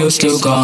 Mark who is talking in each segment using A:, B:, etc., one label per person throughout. A: you still gone.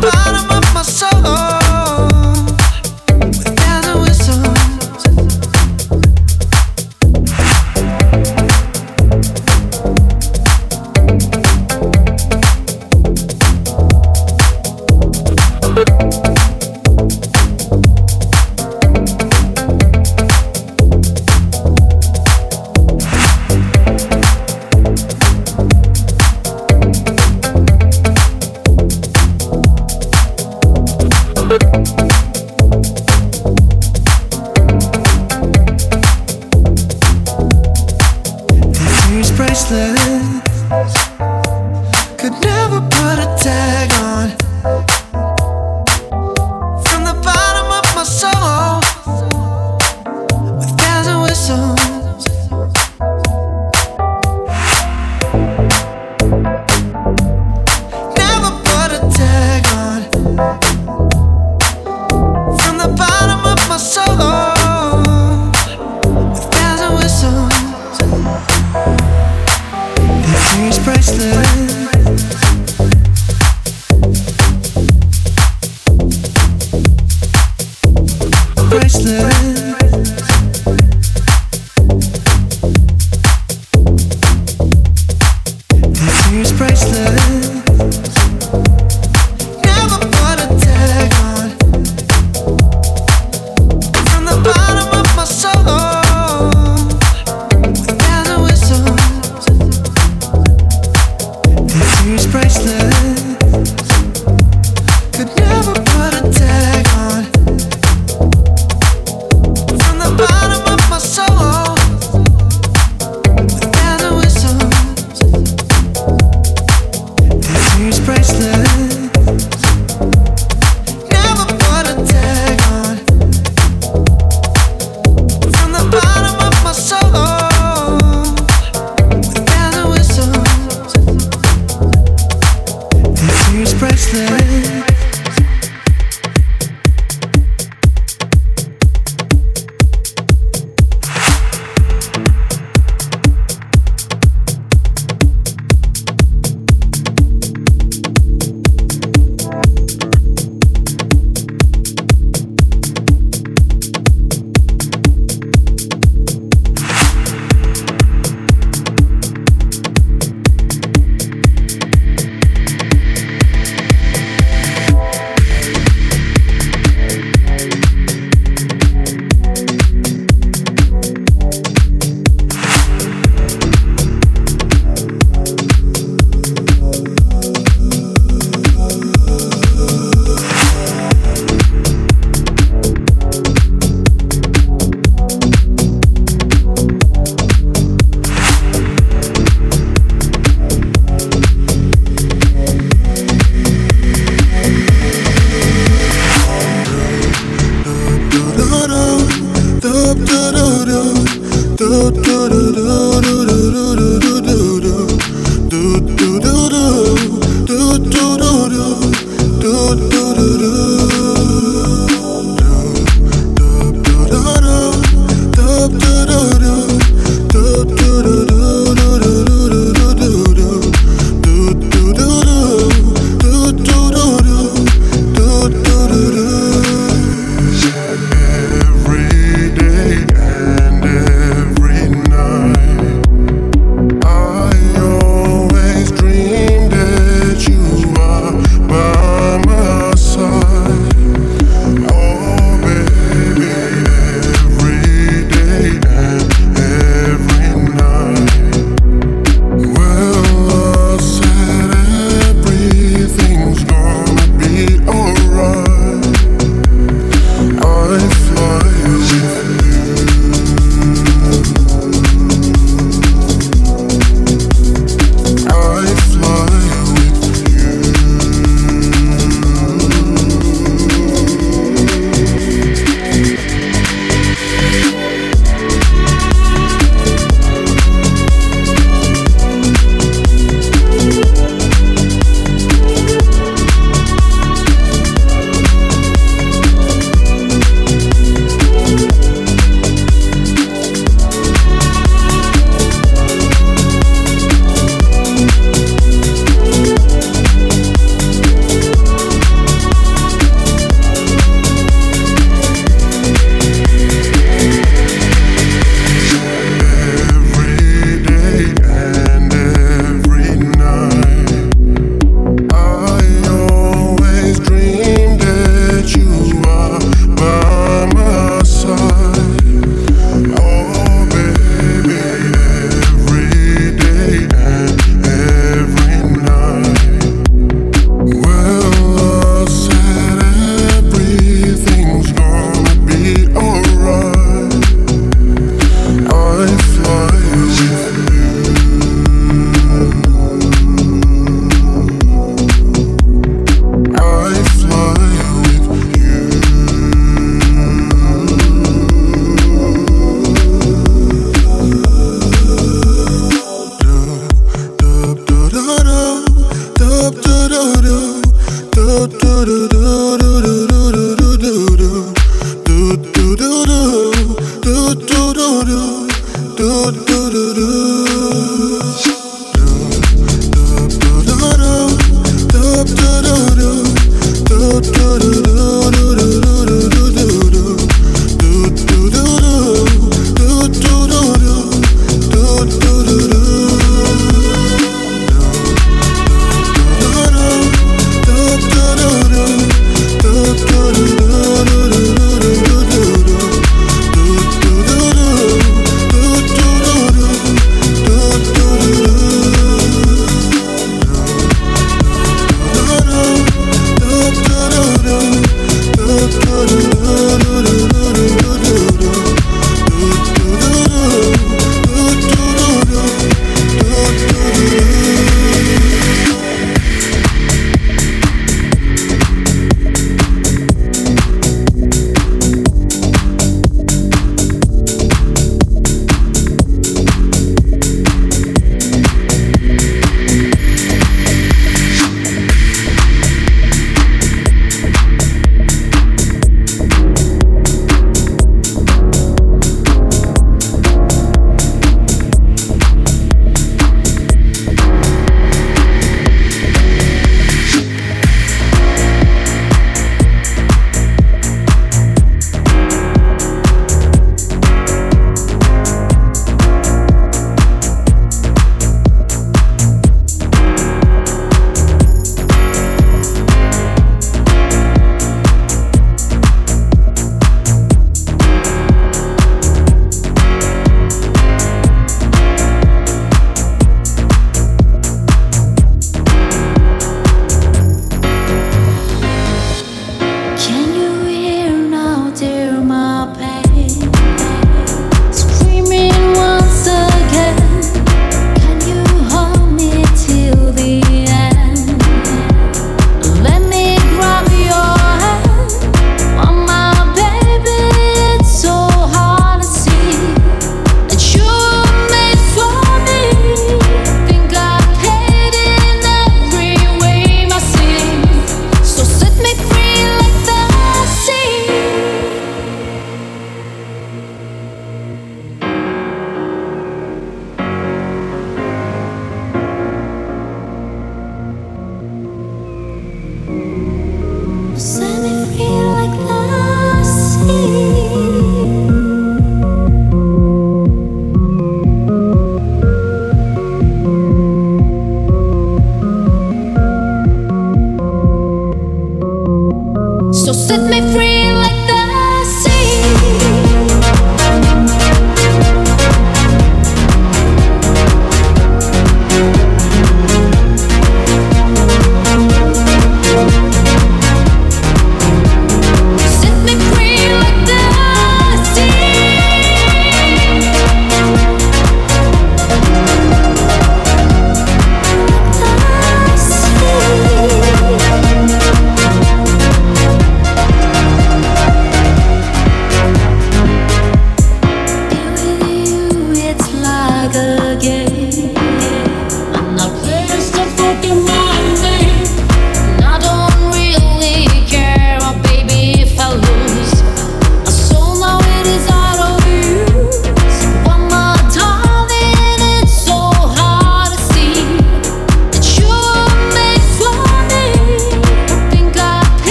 A: Bottom. of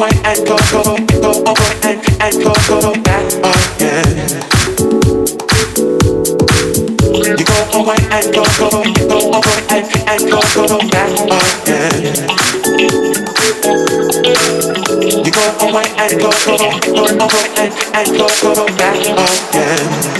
B: away and go go go away and and go go back oh, again. You go away and go go go away and and go go back oh, again. You go away and go go go away and and go go back oh, again.